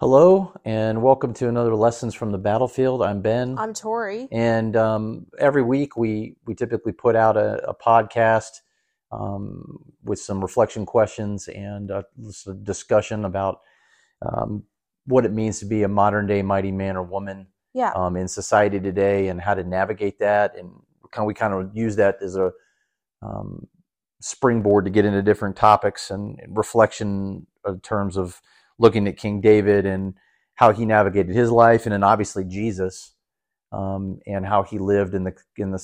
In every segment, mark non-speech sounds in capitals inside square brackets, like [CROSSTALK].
Hello, and welcome to another Lessons from the Battlefield. I'm Ben. I'm Tori. And um, every week we, we typically put out a, a podcast um, with some reflection questions and a, a discussion about um, what it means to be a modern day mighty man or woman Yeah. um, in society today and how to navigate that. And kind of, we kind of use that as a um, springboard to get into different topics and reflection in terms of looking at King David and how he navigated his life, and then obviously Jesus um, and how he lived in the in the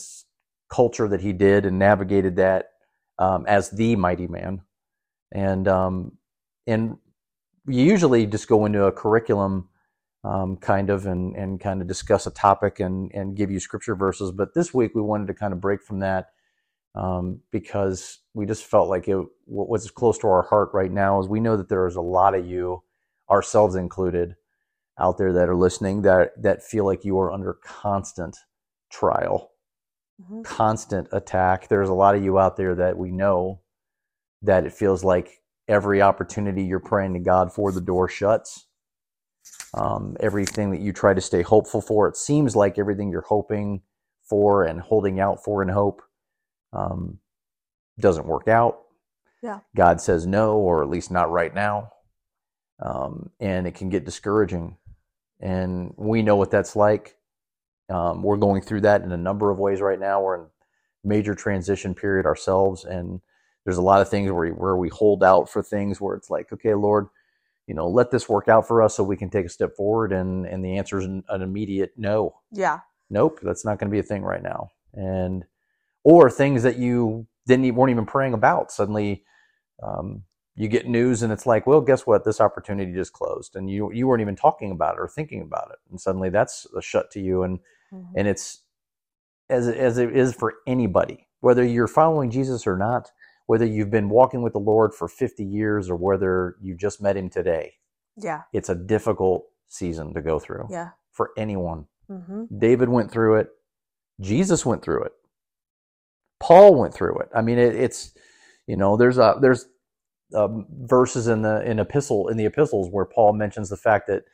culture that he did and navigated that um, as the mighty man. And um, and you usually just go into a curriculum um, kind of and, and kind of discuss a topic and, and give you scripture verses. But this week we wanted to kind of break from that um, because we just felt like it what was close to our heart right now is we know that there is a lot of you, ourselves included, out there that are listening that that feel like you are under constant trial, Mhm. constant attack. There's a lot of you out there that we know that it feels like every opportunity you're praying to God for, the door shuts. Um, everything that you try to stay hopeful for, it seems like everything you're hoping for and holding out for in hope um, doesn't work out. Yeah. God says no, or at least not right now. Um, and it can get discouraging. And we know what that's like. Um, we're going through that in a number of ways right now. We're in major transition period ourselves, and there's a lot of things where we, where we hold out for things where it's like, okay, Lord, you know, let this work out for us so we can take a step forward. And and the answer is an, an immediate no Yeah. nope, that's not going to be a thing right now. And or things that you didn't weren't even praying about. Suddenly, um, you get news, and it's like, well, guess what? This opportunity just closed, and you you weren't even talking about it or thinking about it, and suddenly that's a shut to you. And Mhm. and it's as as it is for anybody, whether you're following Jesus or not, whether you've been walking with the Lord for 50 years or whether you just met Him today. Yeah. It's a difficult season to go through Yeah. for anyone. hmm David went through it. Jesus went through it. Paul went through it. I mean, it, it's you know, there's a there's um, verses in the in epistle in the epistles where Paul mentions the fact that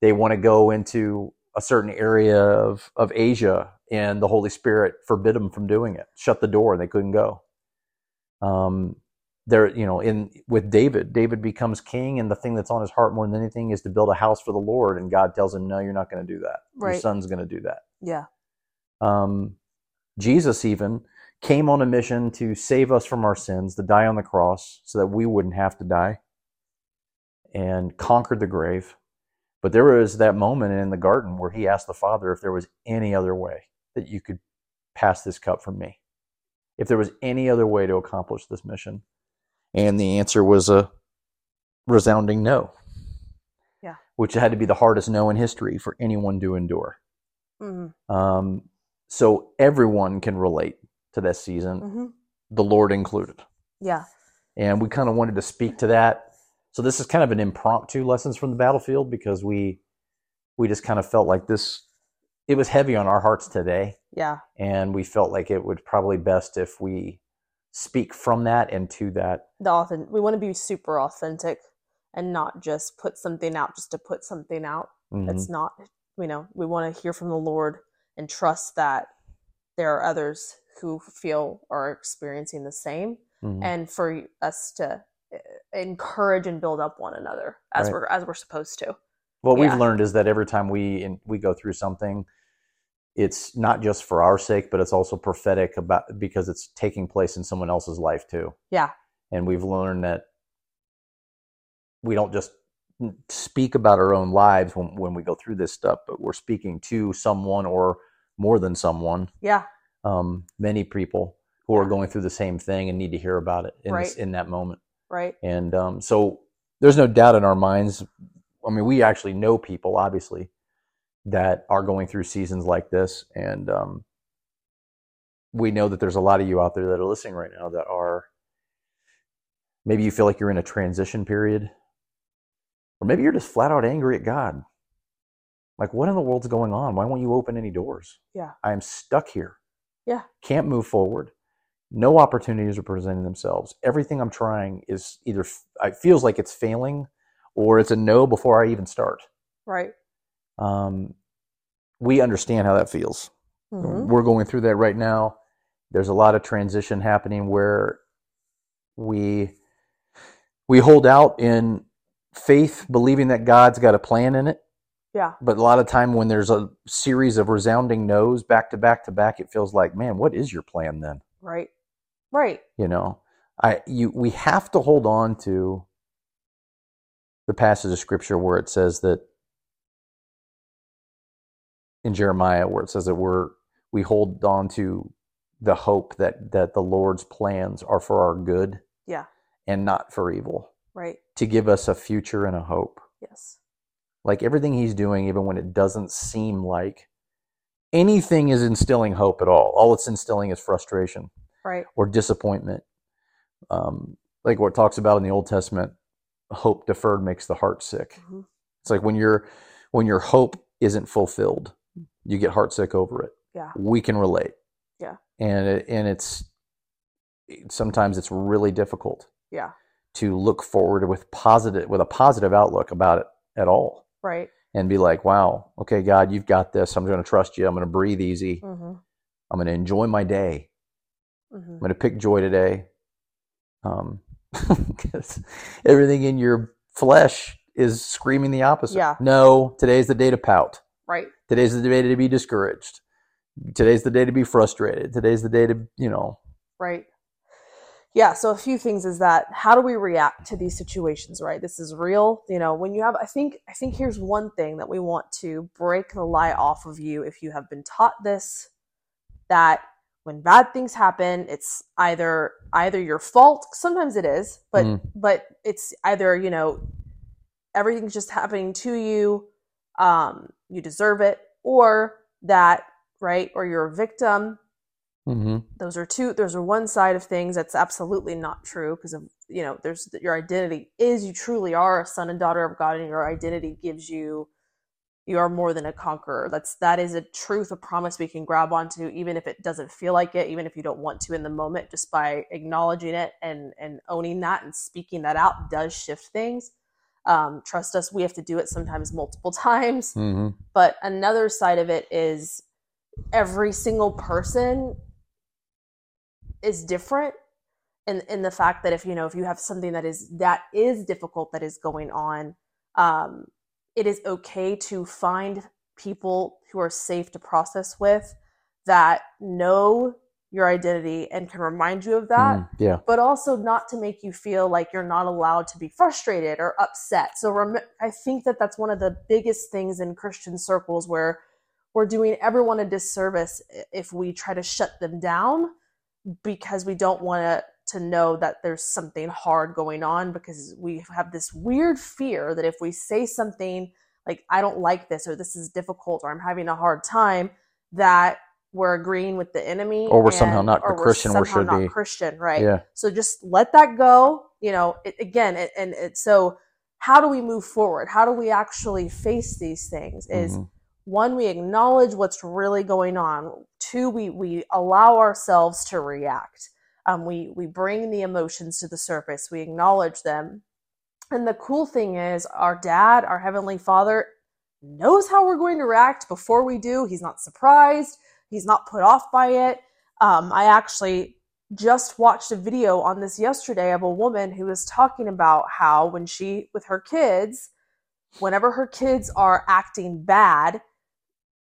they want to go into a certain area of of Asia, and the Holy Spirit forbid them from doing it, shut the door, and they couldn't go. Um, there, you know, in with David, David becomes king, and the thing that's on his heart more than anything is to build a house for the Lord, and God tells him, "No, you're not going to do that. Your son's going to do that." Yeah. um, Jesus even came on a mission to save us from our sins, to die on the cross so that we wouldn't have to die and conquered the grave. But there was that moment in the garden where he asked the Father if there was any other way that you could pass this cup from me, if there was any other way to accomplish this mission. And the answer was a resounding no. Yeah. Which had to be the hardest no in history for anyone to endure. hmm Um, so everyone can relate to this season, hmm the Lord included. Yeah. And we kind of wanted to speak to that. So this is kind of an impromptu lessons from the battlefield because we we just kind of felt like this it was heavy on our hearts today Yeah. and we felt like it would probably best if we speak from that and to that. The authentic. We want to be super authentic and not just put something out just to put something out. Mhm. It's not. You know, we want to hear from the Lord and trust that there are others who feel or are experiencing the same, Mhm. and for us to uh, encourage and build up one another as Right. we're as we're supposed to. what yeah. we've learned is that every time we in, we go through something it's not just for our sake but it's also prophetic about because it's taking place in someone else's life too Yeah. and we've learned that we don't just speak about our own lives when, when we go through this stuff but we're speaking to someone or more than someone Yeah. Um, many people who are going through the same thing and need to hear about it in, this, in that moment Right. and um, so there's no doubt in our minds. I mean, we actually know people, obviously, that are going through seasons like this. And um, we know that there's a lot of you out there that are listening right now that are maybe you feel like you're in a transition period, or maybe you're just flat out angry at God. Like, what in the world's going on? Why won't you open any doors? Yeah. I am stuck here. Yeah. Can't move forward. No opportunities are presenting themselves. Everything I'm trying is either it feels like it's failing, or it's a no before I even start. Right. Um, we understand how that feels. Mhm. We're going through that right now. There's a lot of transition happening where we we hold out in faith, believing that God's got a plan in it. Yeah. But a lot of time when there's a series of resounding no's back to back to back, it feels like, man, what is your plan then? Right. Right. You know, I you we have to hold on to the passage of scripture where it says that in Jeremiah where it says that we're we hold on to the hope that that the Lord's plans are for our good Yeah. and not for evil Right. to give us a future and a hope Yes. Like everything he's doing even when it doesn't seem like anything is instilling hope at all all it's instilling is frustration Right. or disappointment. Um, like what it talks about in the Old Testament, hope deferred makes the heart sick. Mhm. It's like when your when your hope isn't fulfilled, you get heart sick over it. Yeah. We can relate. Yeah. And it, and it's sometimes it's really difficult Yeah. to look forward with positive with a positive outlook about it at all Right. and be like, wow, okay, God, you've got this. I'm going to trust you. I'm going to breathe easy. Mm-hmm. I'm going to enjoy my day. Mm-hmm. I'm going to pick joy today. Um, [LAUGHS] 'cause everything in your flesh is screaming the opposite. Yeah. No, today's the day to pout. Right. Today's the day to be discouraged. Today's the day to be frustrated. Today's the day to, you know, Right. Yeah, so a few things is that how do we react to these situations, right? This is real. You know, when you have I think I think here's one thing that we want to break the lie off of you if you have been taught this that when bad things happen, it's either either your fault, sometimes it is, but Mm. but it's either, you know, everything's just happening to you, um, you deserve it, or that, right, or you're a victim, mm-hmm. those are two those are one side of things that's absolutely not true because of you know there's your identity is you truly are a son and daughter of god and your identity gives you you are more than a conqueror that's that is a truth a promise we can grab onto even if it doesn't feel like it even if you don't want to in the moment just by acknowledging it and and owning that and speaking that out does shift things um, trust us we have to do it sometimes multiple [LAUGHS] times Mm-hmm. but another side of it is every single person is different in in the fact that if you know if you have something that is that is difficult that is going on um it is okay to find people who are safe to process with that know your identity and can remind you of that Mm, yeah. but also not to make you feel like you're not allowed to be frustrated or upset. So rem- I think that that's one of the biggest things in Christian circles where we're doing everyone a disservice if we try to shut them down because we don't want to to know that there's something hard going on because we have this weird fear that if we say something like I don't like this or this is difficult or I'm having a hard time that we're agreeing with the enemy Or we're somehow not we're Christian we somehow should not be. Christian, right? Yeah. So just let that go. You know, it, again, it, and it, so how do we move forward? How do we actually face these things? Is Mhm. One, we acknowledge what's really going on. Two, we we allow ourselves to react. Um, we we bring the emotions to the surface. We acknowledge them. And the cool thing is, our dad, our heavenly Father, knows how we're going to react before we do. He's not surprised. He's not put off by it. Um, I actually just watched a video on this yesterday of a woman who was talking about how when she with her kids whenever her kids are acting bad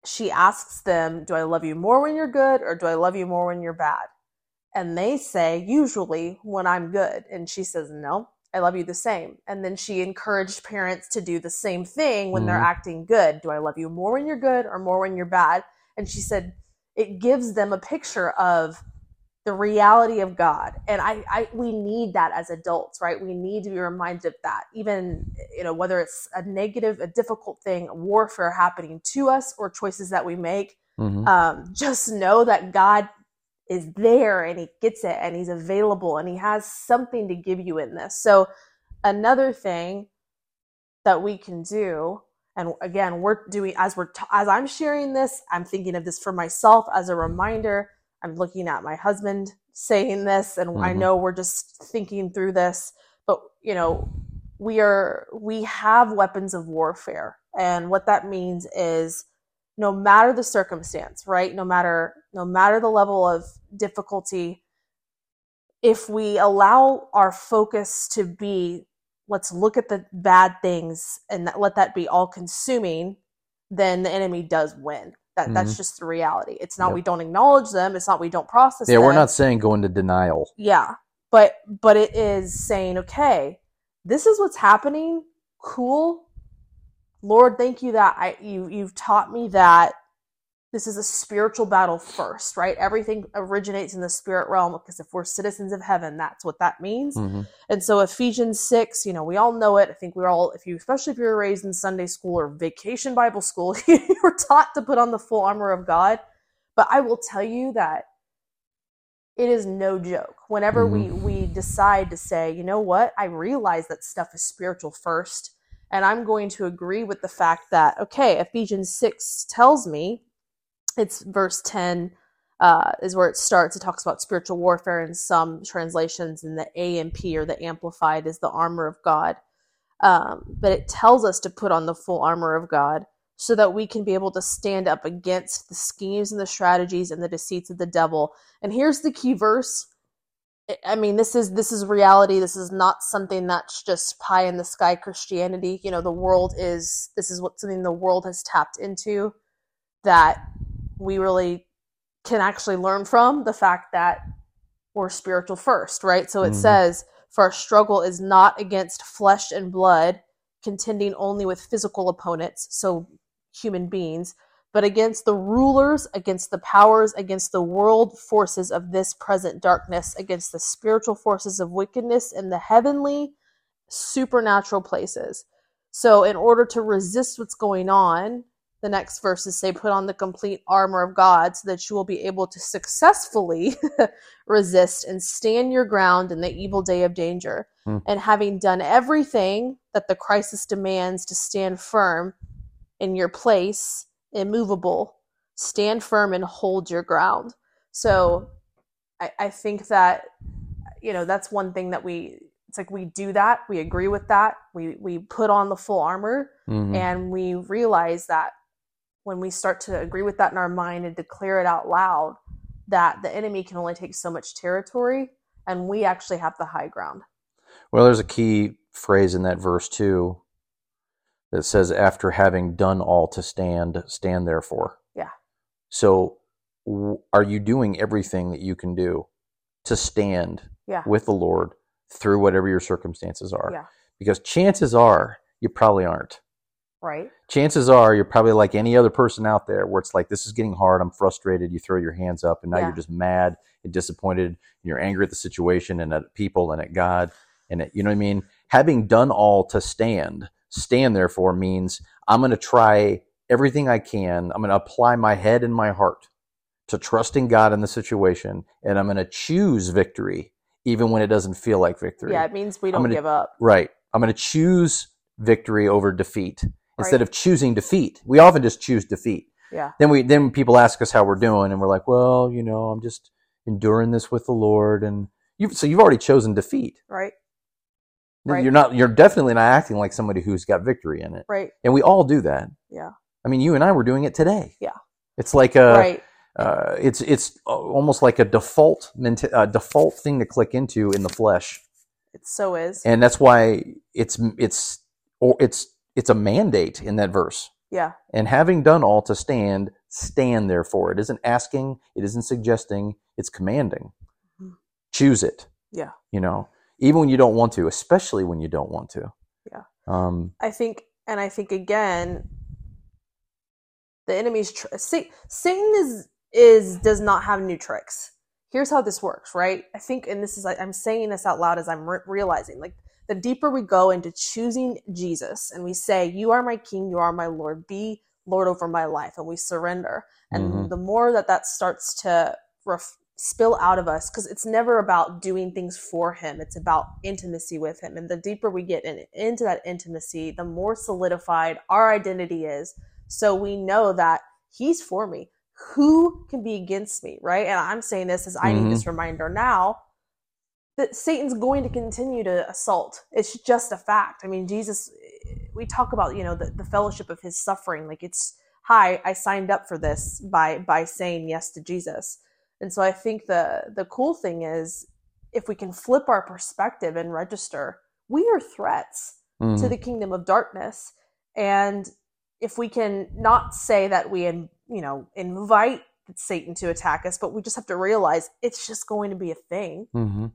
she asks them do i love you more when you're good or do i love you more when you're bad? And they say usually when i'm good. And she says no i love you the same. And then she encouraged parents to do the same thing when they're Mhm. acting good. Do i love you more when you're good or more when you're bad? And she said it gives them a picture of the reality of God. And I, I we need that as adults, right? We need to be reminded of that. Even, you know, whether it's a negative, a difficult thing, warfare happening to us or choices that we make, Mhm. um, just know that God is there and he gets it and he's available and he has something to give you in this. So another thing that we can do and again we're doing as we're t- as i'm sharing this i'm thinking of this for myself as a reminder i'm looking at my husband saying this and i Mhm. know we're just thinking through this but you know we are we have weapons of warfare and what that means is no matter the circumstance right no matter no matter the level of difficulty if we allow our focus to be let's look at the bad things and that, let that be all consuming then the enemy does win that, that's Mhm. just the reality it's not Yep. we don't acknowledge them it's not we don't process them. Yeah, we're not saying go into denial. yeah but but it is saying okay this is what's happening cool lord thank you that i you you've taught me that this is a spiritual battle first right everything originates in the spirit realm because if we're citizens of heaven that's what that means Mhm. and so Ephesians 6, you know, we all know it. I think we're all, if you, especially if you were raised in Sunday school or vacation Bible school, [LAUGHS] you were taught to put on the full armor of God. But I will tell you that it is no joke. Whenever we, we decide to say, you know what, I realize that stuff is spiritual first. And I'm going to agree with the fact that, okay, Ephesians 6 tells me, it's verse 10 uh, is where it starts. It talks about spiritual warfare in some translations, and the AMP or the Amplified is the armor of God. Um, but it tells us to put on the full armor of God so that we can be able to stand up against the schemes and the strategies and the deceits of the devil. And here's the key verse. I- mean, this is this is reality. This is not something that's just pie in the sky Christianity. You know, the world is this is what something the world has tapped into that we really can actually learn from the fact that we're spiritual first, right? So it Mhm. says, For our struggle is not against flesh and blood, contending only with physical opponents, so human beings, but against the rulers, against the powers, against the world forces of this present darkness, against the spiritual forces of wickedness in the heavenly, supernatural places. So, in order to resist what's going on, the next verses say, Put on the complete armor of God so that you will be able to successfully [LAUGHS] resist and stand your ground in the evil day of danger. Hmm. And having done everything that the crisis demands to stand firm in your place, immovable, stand firm and hold your ground. So, I, I think that, you know, that's one thing that we, it's like we do that, we agree with that, we, we put on the full armor Mhm. and we realize that when we start to agree with that in our mind and declare it out loud that the enemy can only take so much territory and we actually have the high ground Well, there's a key phrase in that verse too that says, "After having done all to stand, stand therefore." Yeah. So, w- are you doing everything that you can do to stand Yeah. with the Lord through whatever your circumstances are? Yeah. Because chances are you probably aren't. Right Chances are you're probably like any other person out there where it's like, this is getting hard. I'm frustrated. You throw your hands up and now Yeah. you're just mad and disappointed. And you're angry at the situation and at people and at God. And at, you know what I mean? Having done all to stand, stand therefore means I'm going to try everything I can. I'm going to apply my head and my heart to trusting God in the situation. And I'm going to choose victory even when it doesn't feel like victory. yeah it means we don't gonna- give up Right. I'm going to choose victory over defeat instead Right. of choosing defeat. We often just choose defeat. yeah Then we then people ask us how we're doing, and we're like, well, you know, I'm just enduring this with the Lord, and you so you've already chosen defeat. right Right. You're not. You're definitely not acting like somebody who's got victory in it, right and we all do that. Yeah. I mean, you and I were doing it today. Yeah. It's like a. right Uh, it's it's almost like a default menta- uh, default thing to click into in the flesh it so is and that's why it's it's or it's it's a mandate in that verse yeah and having done all to stand stand therefore it isn't asking it isn't suggesting it's commanding Mhm. choose it Yeah. you know even when you don't want to especially when you don't want to Yeah. um I think, and I think again, the enemy's tr- Sa- Satan is is does not have new tricks. Here's how this works, right? I think, and this is I'm saying this out loud as I'm re- realizing, like the deeper we go into choosing Jesus, and we say, "You are my King, you are my Lord, be Lord over my life," and we surrender, and Mhm. the more that that starts to ref- spill out of us because it's never about doing things for him it's about intimacy with him. And the deeper we get in, into that intimacy the more solidified our identity is. So we know that he's for me. Who can be against me right? And i'm saying this as i need Mhm. this reminder now that Satan's going to continue to assault. It's just a fact. I mean, Jesus, we talk about, you know, the, the fellowship of his suffering. Like it's, hi, I signed up for this by, by saying yes to Jesus. And so I think the, the cool thing is if we can flip our perspective and register, we are threats Mhm. to the kingdom of darkness. And if we can not say that we, in, you know, invite Satan to attack us, but we just have to realize it's just going to be a thing Mhm.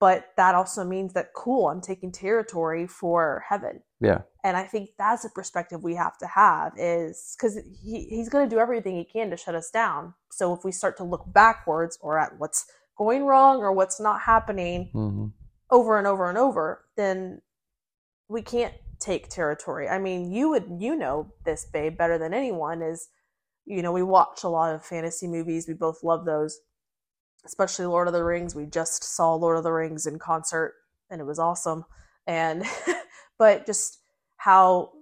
But that also means that cool i'm taking territory for heaven. Yeah. and i think that's a perspective we have to have is because he, he's going to do everything he can to shut us down. So if we start to look backwards or at what's going wrong or what's not happening Mhm. over and over and over then we can't take territory. I mean you would you know this babe better than anyone is you know we watch a lot of fantasy movies. We both love those especially lord of the rings. We just saw lord of the rings in concert and it was awesome. And [LAUGHS] but just how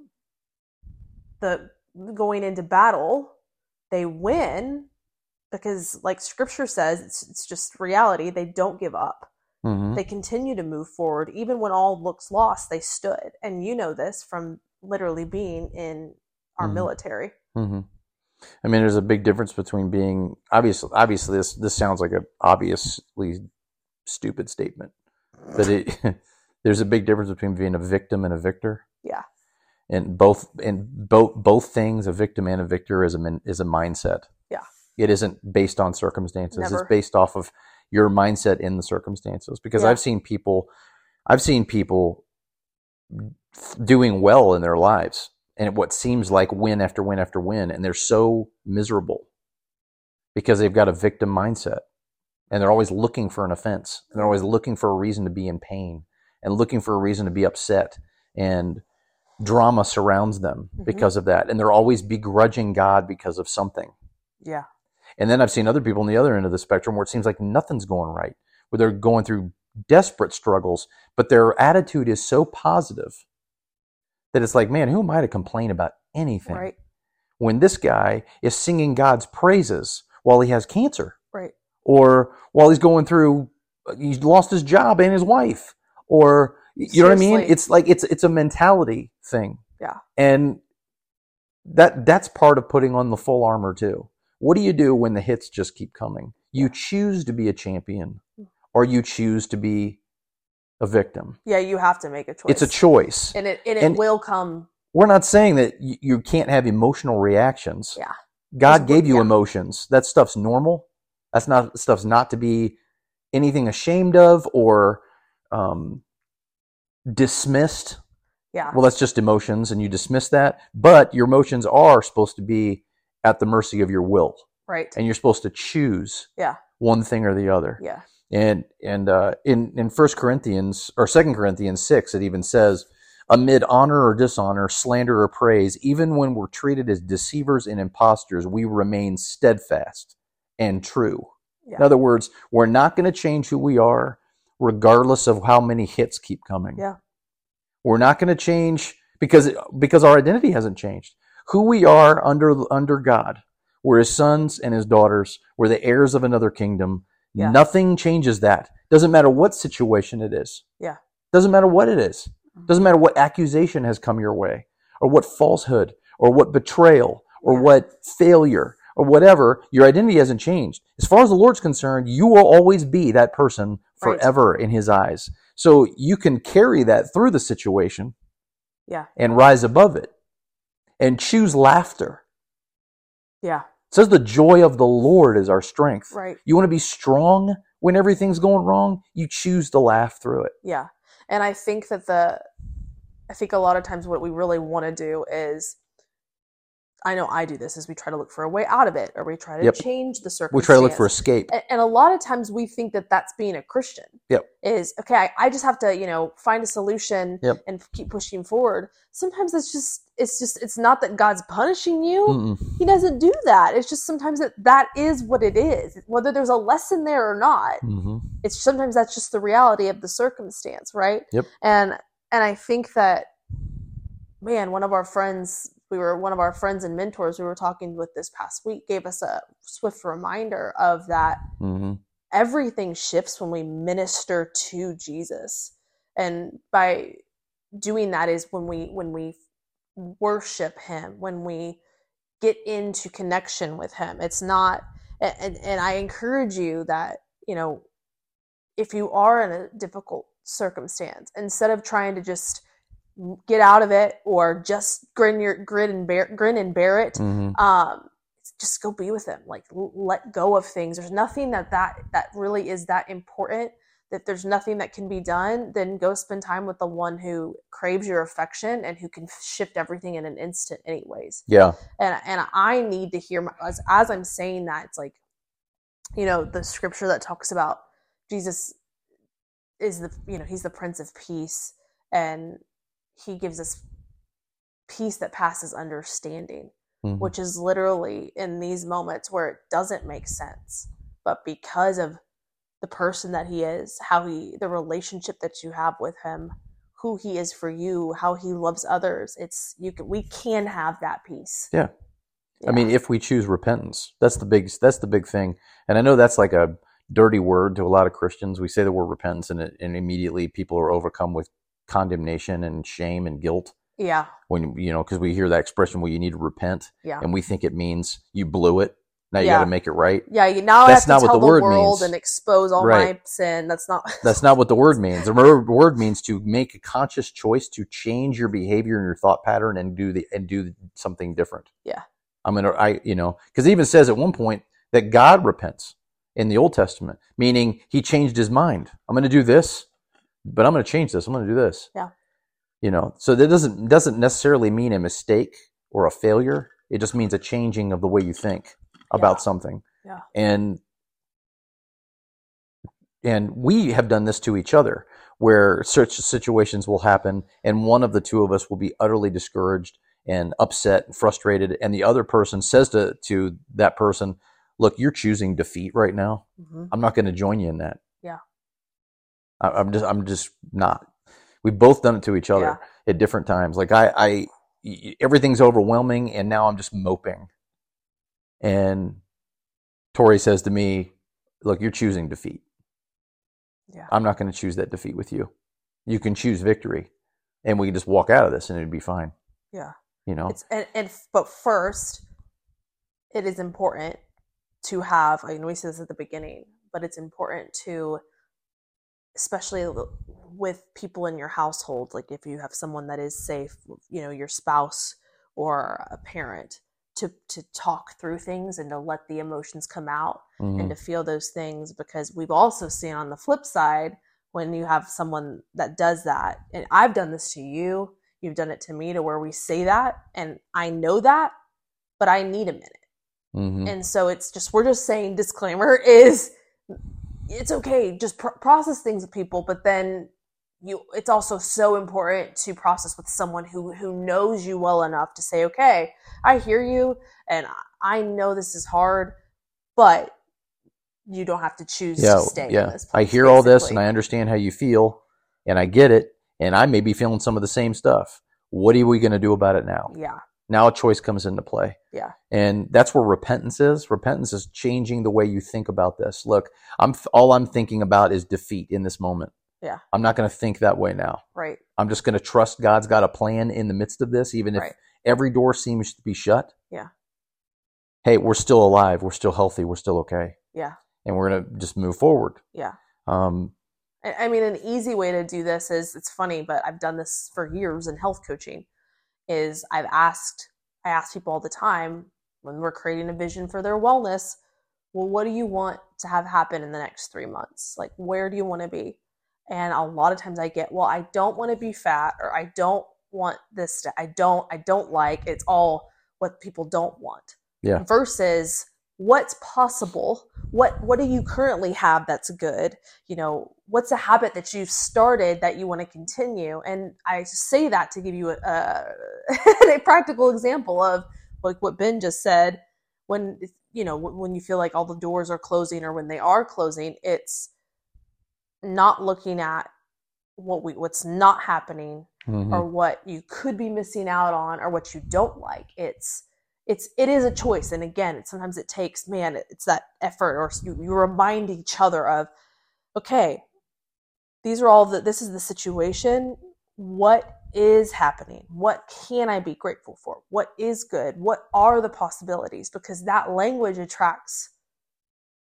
the going into battle they win because like scripture says it's, it's just reality. They don't give up. Mhm. they continue to move forward. Even when all looks lost they stood. And you know this from literally being in our Mhm. military. Hmm I mean, there's a big difference between being obviously. Obviously, this this sounds like an obviously stupid statement, but it [LAUGHS] there's a big difference between being a victim and a victor. Yeah. And both and both both things, a victim and a victor, is a min- is a mindset. Yeah. It isn't based on circumstances. Never. It's based off of your mindset in the circumstances. Because Yeah. I've seen people, I've seen people doing well in their lives and what seems like win after win after win and they're so miserable because they've got a victim mindset. And they're always looking for an offense and they're always looking for a reason to be in pain and looking for a reason to be upset and drama surrounds them Mhm. because of that. And they're always begrudging god because of something. Yeah. And then i've seen other people on the other end of the spectrum where it seems like nothing's going right where they're going through desperate struggles but their attitude is so positive that it's like man who am i to complain about anything? Right. When this guy is singing God's praises while he has cancer. Right. Or while he's going through he's lost his job and his wife. Or you know what I mean? It's like it's it's a mentality thing. Yeah. and that that's part of putting on the full armor too. What do you do when the hits just keep coming? You choose to be a champion. Mm. Or you choose to be a victim yeah you have to make a choice it's a choice and it and it And- will come we're not saying that you, you can't have emotional reactions. Yeah. God Just- gave you yeah. emotions. That stuff's normal. That's not stuff's not to be anything ashamed of or um, dismissed. yeah Well, that's just emotions, and you dismiss that. But your emotions are supposed to be at the mercy of your will, right and you're supposed to choose Yeah. one thing or the other. yeah And and uh, in in First Corinthians or Second Corinthians six, it even says, amid honor or dishonor, slander or praise, even when we're treated as deceivers and impostors, we remain steadfast and true. Yeah. In other words, we're not going to change who we are, regardless of how many hits keep coming. Yeah. We're not going to change because because our identity hasn't changed. Who we are under under God, we're His sons and His daughters. We're the heirs of another kingdom. Yeah. Nothing changes that. Doesn't matter what situation it is. Yeah. Doesn't matter what it is. Mhm. Doesn't matter what accusation has come your way, or what falsehood, or what betrayal, or Yeah. what failure, or whatever. Your identity hasn't changed. As far as the Lord's concerned, you will always be that person Right. forever in His eyes. So you can carry that through the situation yeah and rise above it and choose laughter. yeah It says the joy of the Lord is our strength. right You want to be strong when everything's going wrong? You choose to laugh through it. Yeah. And I think that the I think a lot of times what we really want to do is I know I do this is we try to look for a way out of it or we try to Yep. change the circumstance. We try to look for escape. and, and a lot of times we think that that's being a Christian. Yep. Is okay. I, I just have to you know find a solution Yep. and keep pushing forward. Sometimes it's just it's just it's not that God's punishing you. Mm-mm. He doesn't do that. It's just sometimes that that is what it is. Whether there's a lesson there or not, Mhm. it's sometimes that's just the reality of the circumstance, right? Yep. And and I think that man, one of our friends, we were one of our friends and mentors we were talking with this past week gave us a swift reminder of that Mhm. everything shifts when we minister to Jesus. And by doing that is when we when we worship him, when we get into connection with him. It's not and and I encourage you that, you know, if you are in a difficult circumstance, instead of trying to just get out of it or just grin your grin and bear grin and bear it, Mhm. um, just go be with him. Like l- let go of things. There's nothing that that that really is that important. That there's nothing that can be done. Then go spend time with the one who craves your affection and who can shift everything in an instant, anyways Yeah. and and I need to hear my, as as I'm saying that it's like you know the scripture that talks about Jesus is the you know he's the prince of peace and he gives us peace that passes understanding Mhm. which is literally in these moments where it doesn't make sense but because of the person that he is how he the relationship that you have with him who he is for you how he loves others it's you can we can have that peace Yeah. I mean, if we choose repentance, that's the big that's the big thing. And I know that's like a dirty word to a lot of Christians. We say the word repentance, and, it, and immediately people are overcome with condemnation and shame and guilt yeah when you know because we hear that expression, "Well, you need to repent," yeah and we think it means you blew it. Now you Yeah. got to make it right. yeah you, now That's i have not to what tell the the, word world means. and expose all Right. my sin that's not [LAUGHS] That's not what the word means. The word means to make a conscious choice to change your behavior and your thought pattern and do the and do something different. Yeah. I'm gonna I you know because it even says at one point that God repents in the Old Testament, meaning He changed His mind. I'm gonna do this, but I'm gonna change this. I'm gonna do this. Yeah. You know, so that doesn't doesn't necessarily mean a mistake or a failure. It just means a changing of the way you think about Yeah. something. Yeah. And and we have done this to each other where such situations will happen and one of the two of us will be utterly discouraged and upset and frustrated and the other person says to to that person look you're choosing defeat right now Mhm. i'm not going to join you in that Yeah. I, i'm just i'm just not. We've both done it to each other at different times. Like I, I, everything's overwhelming and now i'm just moping. And tori says to me look you're choosing defeat. Yeah. I'm not going to choose that defeat with you. You can choose victory, and we can just walk out of this, and it'd be fine. yeah. You know, it's and, and but first it is important to have i know we said this at the beginning but it's important to especially with people in your household like if you have someone that is safe you know your spouse or a parent to to talk through things and to let the emotions come out Mhm. and to feel those things because we've also seen on the flip side when you have someone that does that and i've done this to you you've done it to me to where we say that and i know that but i need a minute Mhm. and so it's just we're just saying disclaimer [LAUGHS] is it's okay just pr- process things with people but then you it's also so important to process with someone who who knows you well enough to say okay i hear you and i know this is hard but you don't have to choose yeah, to stay in yeah. this I place, hear all this, and. I understand how you feel, and I get it, and I may be feeling some of the same stuff. What are we going to do about it now? yeah Now a choice comes into play. Yeah. And that's where repentance is. Repentance is changing the way you think about this. Look, I'm all I'm thinking about is defeat in this moment. Yeah. I'm not going to think that way now. right I'm just going to trust God's got a plan in the midst of this, even if Right. every door seems to be shut. Yeah. Hey, we're still alive. We're still healthy. We're still okay. Yeah. And we're going to just move forward. Yeah. Um, I I mean, an easy way to do this is it's funny, but I've done this for years in health coaching. Is I've asked I ask people all the time when we're creating a vision for their wellness. Well, what do you want to have happen in the next three months? Like, where do you want to be? And a lot of times I get, well, I don't want to be fat, or I don't want this. To, I don't. I don't like. It's all what people don't want. Yeah. Versus what's possible. What What do you currently have that's good? you know what's a habit that you've started that you want to continue and i say that to give you a, a, [LAUGHS] a practical example of like what ben just said when you know when you feel like all the doors are closing or when they are closing it's not looking at what we what's not happening mhm. or what you could be missing out on or what you don't like it's it's it is a choice and again it, sometimes it takes man it's that effort or you, you remind each other of okay these are all the this is the situation. What is happening? What can i be grateful for? What is good? What are the possibilities? Because that language attracts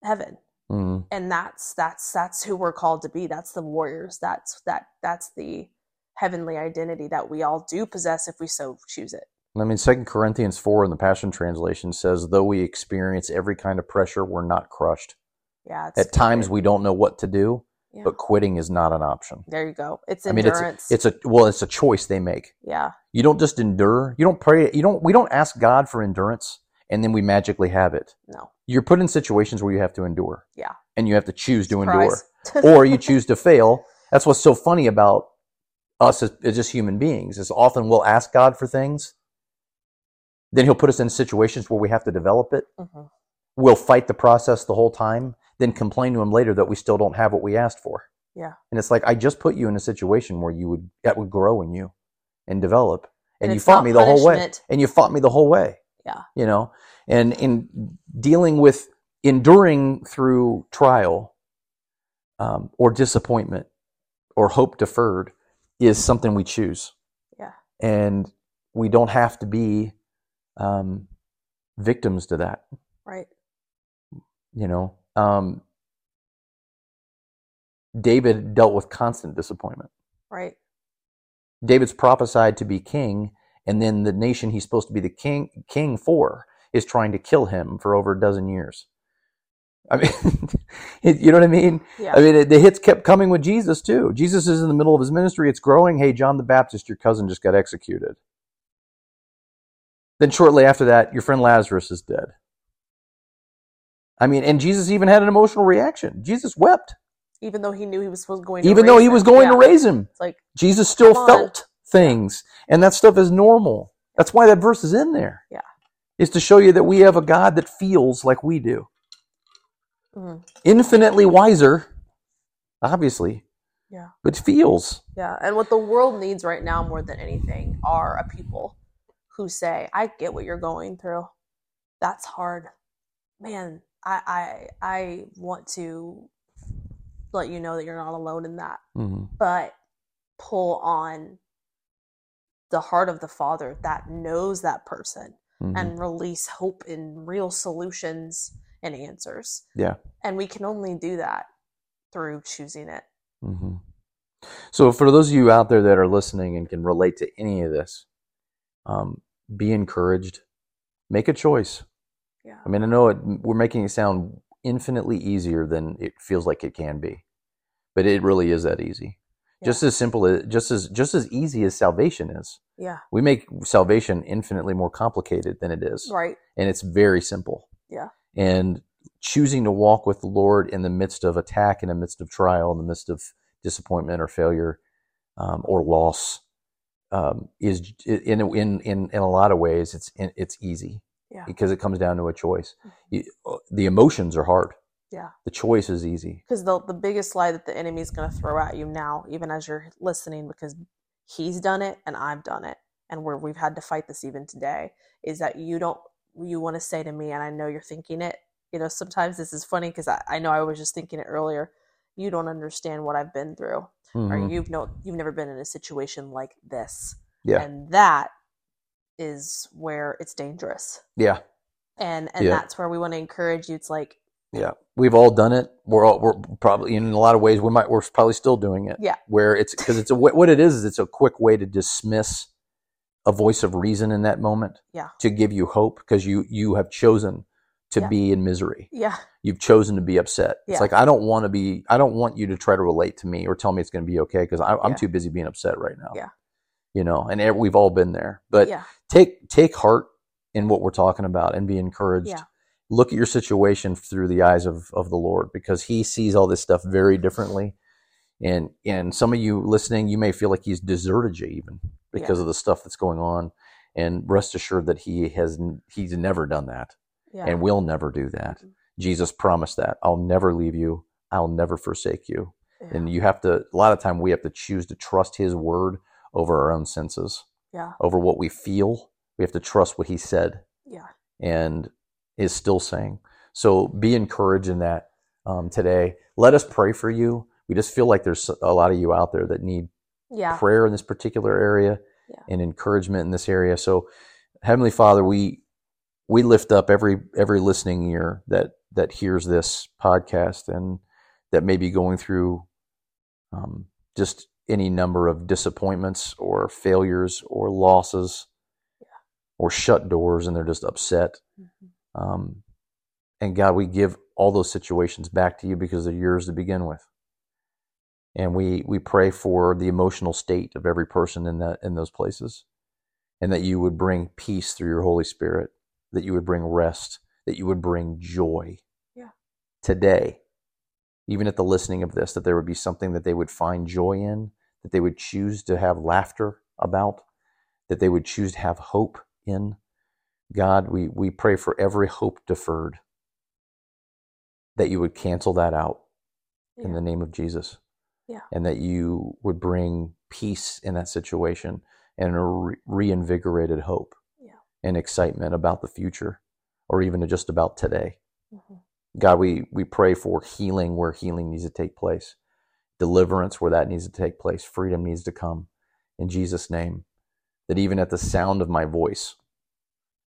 heaven. Mhm. and that's that's that's who we're called to be. That's the warriors. That's that that's the heavenly identity that we all do possess if we so choose it I mean, Second Corinthians four in the Passion Translation says, "Though we experience every kind of pressure, we're not crushed. yeah At times, we don't know what to do, Yeah. but quitting is not an option. there you go it's I mean, it's endurance it's a well, it's a choice they make. yeah You don't just endure. You don't pray. You don't. We don't ask God for endurance, and then we magically have it. no You're put in situations where you have to endure. Yeah. and you have to choose to endure. [LAUGHS] Or you choose to fail. That's what's so funny about us as, as just human beings is often we'll ask God for things, then He'll put us in situations where we have to develop it. Mhm. We'll fight the process the whole time, then complain to Him later that we still don't have what we asked for. Yeah. and it's like I just put you in a situation where you would that would grow in you and develop, and, And you fought me the whole way, and you fought me the whole way. Yeah. you know, and in dealing with enduring through trial um, or disappointment or hope deferred is something we choose. Yeah. And we don't have to be um, victims to that, right you know. Um, David dealt with constant disappointment. right David's prophesied to be king, and then the nation he's supposed to be the king king for is trying to kill him for over a dozen years. I mean, [LAUGHS] you know what I mean? yeah I mean, it, the hits kept coming with Jesus too. Jesus is in the middle of his ministry; it's growing. Hey, John the Baptist, your cousin just got executed. Then shortly after that, your friend Lazarus is dead. I mean, and Jesus even had an emotional reaction. Jesus wept, even though he knew he was supposed to going to even though he was going to raise him. it's like Jesus still felt things, and that stuff is normal. That's why that verse is in there. Yeah. Is to show you that we have a God that feels like we do. mhm. Infinitely wiser, obviously, yeah but feels. Yeah, and what the world needs right now more than anything are a people who say, "I get what you're going through. That's hard, man. I I I want to let you know that you're not alone in that." hmm But pull on the heart of the Father that knows that person hmm and release hope in real solutions and answers. Yeah. And we can only do that through choosing it. hmm So, for those of you out there that are listening and can relate to any of this, um, be encouraged. Make a choice. Yeah. I mean, I know it, we're making it sound infinitely easier than it feels like it can be, but it really is that easy. Just as simple as just as just as easy as salvation is. Yeah. We make salvation infinitely more complicated than it is, Right. and it's very simple. Yeah. And choosing to walk with the Lord in the midst of attack, in the midst of trial, in the midst of disappointment or failure um, or loss, um, is in in in in a lot of ways it's it's easy Yeah. because it comes down to a choice. Mhm. You, the emotions are hard. Yeah. The choice is easy. Because the the biggest lie that the enemy is going to throw at you now, even as you're listening, because he's done it and I've done it, and where we've had to fight this even today, is that you don't you want to say to me, and I know you're thinking it. You know, sometimes this is funny because I, I know I was just thinking it earlier. You don't understand what I've been through, or Mhm. you've no you've never been in a situation like this, Yeah. and that is where it's dangerous, Yeah. and and Yeah. that's where we want to encourage you. It's like Yeah, we've all done it. We're all we're probably in a lot of ways we might we're probably still doing it. Yeah. where it's because it's a what it is is it's a quick way to dismiss a voice of reason in that moment. Yeah. to give you hope because you you have chosen to Yeah. be in misery. yeah, You've chosen to be upset. It's like I don't want to be. I don't want you to try to relate to me or tell me it's going to be okay because I'm Yeah. too busy being upset right now. Yeah. you know, and ev- we've all been there. But yeah, take take heart in what we're talking about and be encouraged. Yeah. Look at your situation through the eyes of, of the Lord because He sees all this stuff very differently. And and some of you listening, you may feel like He's deserted you even because Yeah. of the stuff that's going on. And rest assured that He has, He's never done that yeah. and will never do that. Mhm. Jesus promised that I'll never leave you. I'll never forsake you. Yeah. And you have to. A lot of time we have to choose to trust His word over our own senses yeah, over what we feel. We have to trust what he said Yeah. and is still saying. So be encouraged in that um, today. Let us pray for you. We just feel like there's a lot of you out there that need Yeah. prayer in this particular area Yeah. and encouragement in this area. So, Heavenly Father, we we lift up every every listening ear that that hears this podcast and that may be going through um, just any number of disappointments or failures or losses or shut doors, and they're just upset. Mhm. Um, and God, we give all those situations back to you because they're yours to begin with. And we, we pray for the emotional state of every person in that in those places. And that you would bring peace through your Holy Spirit, that you would bring rest, that you would bring joy. Yeah. Today, even at the listening of this, that there would be something that they would find joy in, that they would choose to have laughter about, that they would choose to have hope in. God, we, we pray for every hope deferred, that you would cancel that out in the name of Jesus. Yeah. And that you would bring peace in that situation and a re- reinvigorated hope Yeah. And excitement about the future or even just about today. Mhm. God, we, we pray for healing where healing needs to take place, deliverance where that needs to take place, freedom needs to come. In Jesus' name, that even at the sound of my voice,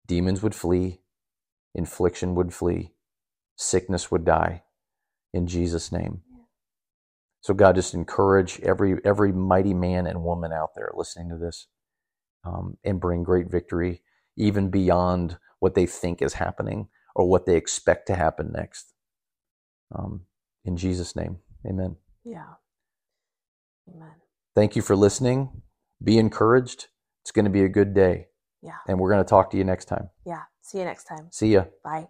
demons would flee, infliction would flee, sickness would die. In Jesus' name. So God, just encourage every every mighty man and woman out there listening to this, um, and bring great victory, even beyond what they think is happening or what they expect to happen next. Um, in Jesus' name, Amen. Yeah. Amen. Thank you for listening. Be encouraged. It's going to be a good day, Yeah. and we're going to talk to you next time. Yeah. See you next time. See ya. Bye.